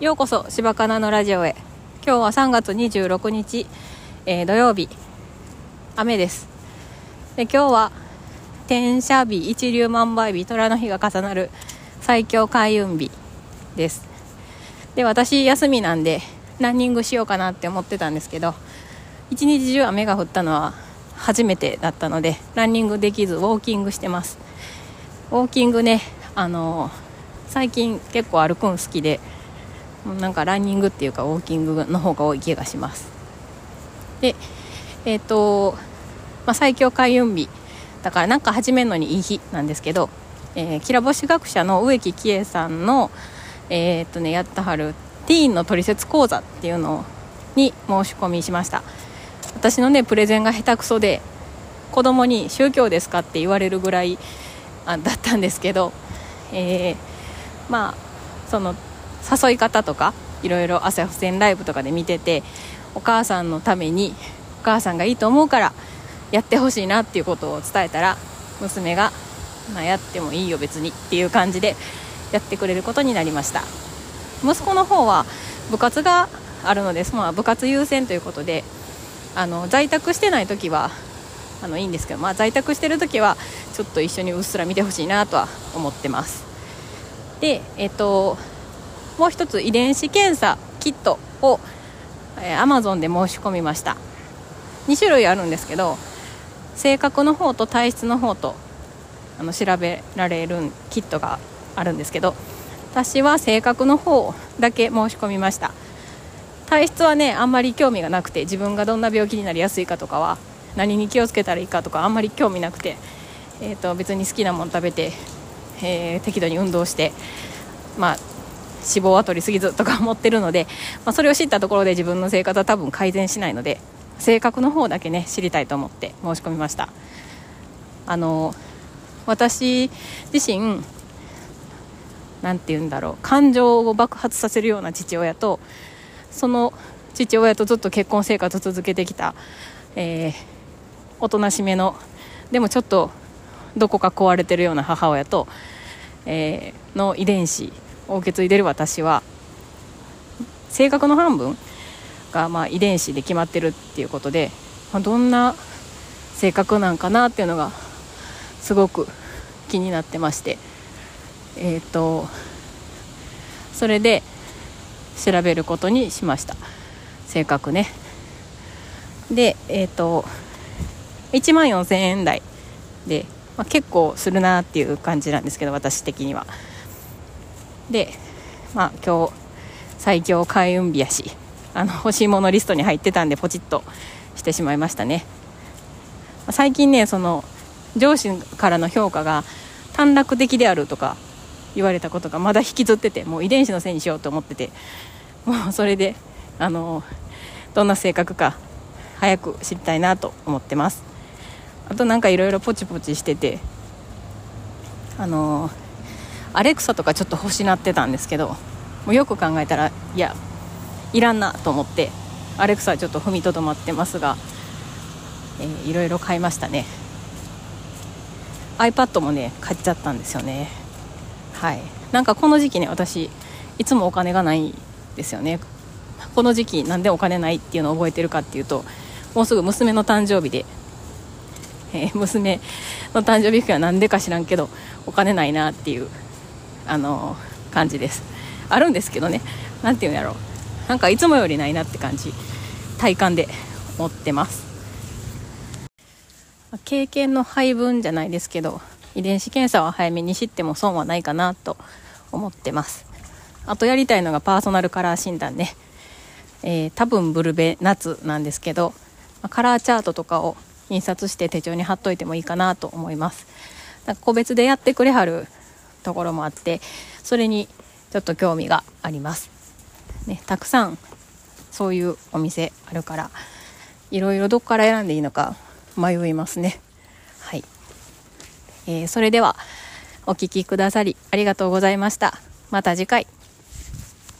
ようこそ柴かなのラジオへ。今日は3月26日、えー、土曜日。雨です。で今日は天赦日一粒万倍日虎の日が重なる最強開運日です。で私休みなんでランニングしようかなって思ってたんですけど一日中雨が降ったのは初めてだったのでランニングできずウォーキングしてます。ウォーキングねあの最近結構歩くん好きでなんかランニングっていうかウォーキングの方が多い気がします。でえっ、ー、と、まあ、最強開運日だからなんか始めるのにいい日なんですけど、えー、きらぼし学者の植木喜恵さんのえー、っとねやったはるティーンの取説講座っていうのに申し込みしました。私のねプレゼンが下手くそで子供に宗教ですかって言われるぐらいあだったんですけど、えー、まあその誘い方とかいろいろ朝鮮ライブとかで見ててお母さんのためにお母さんがいいと思うからやってほしいなっていうことを伝えたら娘が、まあ、やってもいいよ別にっていう感じでやってくれることになりました。息子の方は部活があるので、まあ、部活優先ということであの在宅してない時はあのいいんですけど、まあ、在宅してる時はちょっと一緒にうっすら見てほしいなとは思ってます。でえっともう一つ遺伝子検査キットを、えー、Amazon で申し込みました。2種類あるんですけど性格の方と体質の方とあの調べられるキットがあるんですけど私は性格の方だけ申し込みました。体質はねあんまり興味がなくて自分がどんな病気になりやすいかとかは何に気をつけたらいいかとかあんまり興味なくて、えーと、別に好きなもの食べて、えー、適度に運動してまあ脂肪は取りすぎずとか思ってるので、まあ、それを知ったところで自分の生活は多分改善しないので性格の方だけね知りたいと思って申し込みました。あの私自身何て言うんだろう感情を爆発させるような父親とその父親とずっと結婚生活を続けてきた、えー、おとなしめのでもちょっとどこか壊れてるような母親と、えー、の遺伝子を受け継いでる私は性格の半分がまあ遺伝子で決まってるっていうことで、まあ、どんな性格なんかなっていうのがすごく気になってましてえっ、ー、とそれで調べることにしました。性格ね。でえっ、ー、と1万4000円台で、まあ、結構するなっていう感じなんですけど私的には。でまあ今日最強開運日やしあの欲しいものリストに入ってたんでポチッとしてしまいましたね。最近ねその上司からの評価が短絡的であるとか言われたことがまだ引きずっててもう遺伝子のせいにしようと思っててもうそれであのどんな性格か早く知りたいなと思ってます。あとなんかいろいろポチポチしててあのアレクサとかちょっと欲しなってたんですけどもうよく考えたらいやいらんなと思ってアレクサはちょっと踏みとどまってますが、えー、いろいろ買いましたね。iPad もね買っちゃったんですよね。はい。なんかこの時期ね私いつもお金がないですよね。この時期なんでお金ないっていうのを覚えてるかっていうともうすぐ娘の誕生日で、えー、娘の誕生日はなんでか知らんけどお金ないなっていうあの、感じです。あるんですけどね。何て言うんやろ。うなんかいつもよりないなって感じ体感で思ってます。経験の配分じゃないですけど遺伝子検査は早めに知っても損はないかなと思ってます。あとやりたいのがパーソナルカラー診断ね、えー、多分ブルベ夏なんですけどカラーチャートとかを印刷して手帳に貼っといてもいいかなと思います。なんか個別でやってくれはるところもあってそれにちょっと興味があります、ね、たくさんそういうお店あるからいろいろどこから選んでいいのか迷いますねはいえー、それではお聴きくださりありがとうございました。また次回。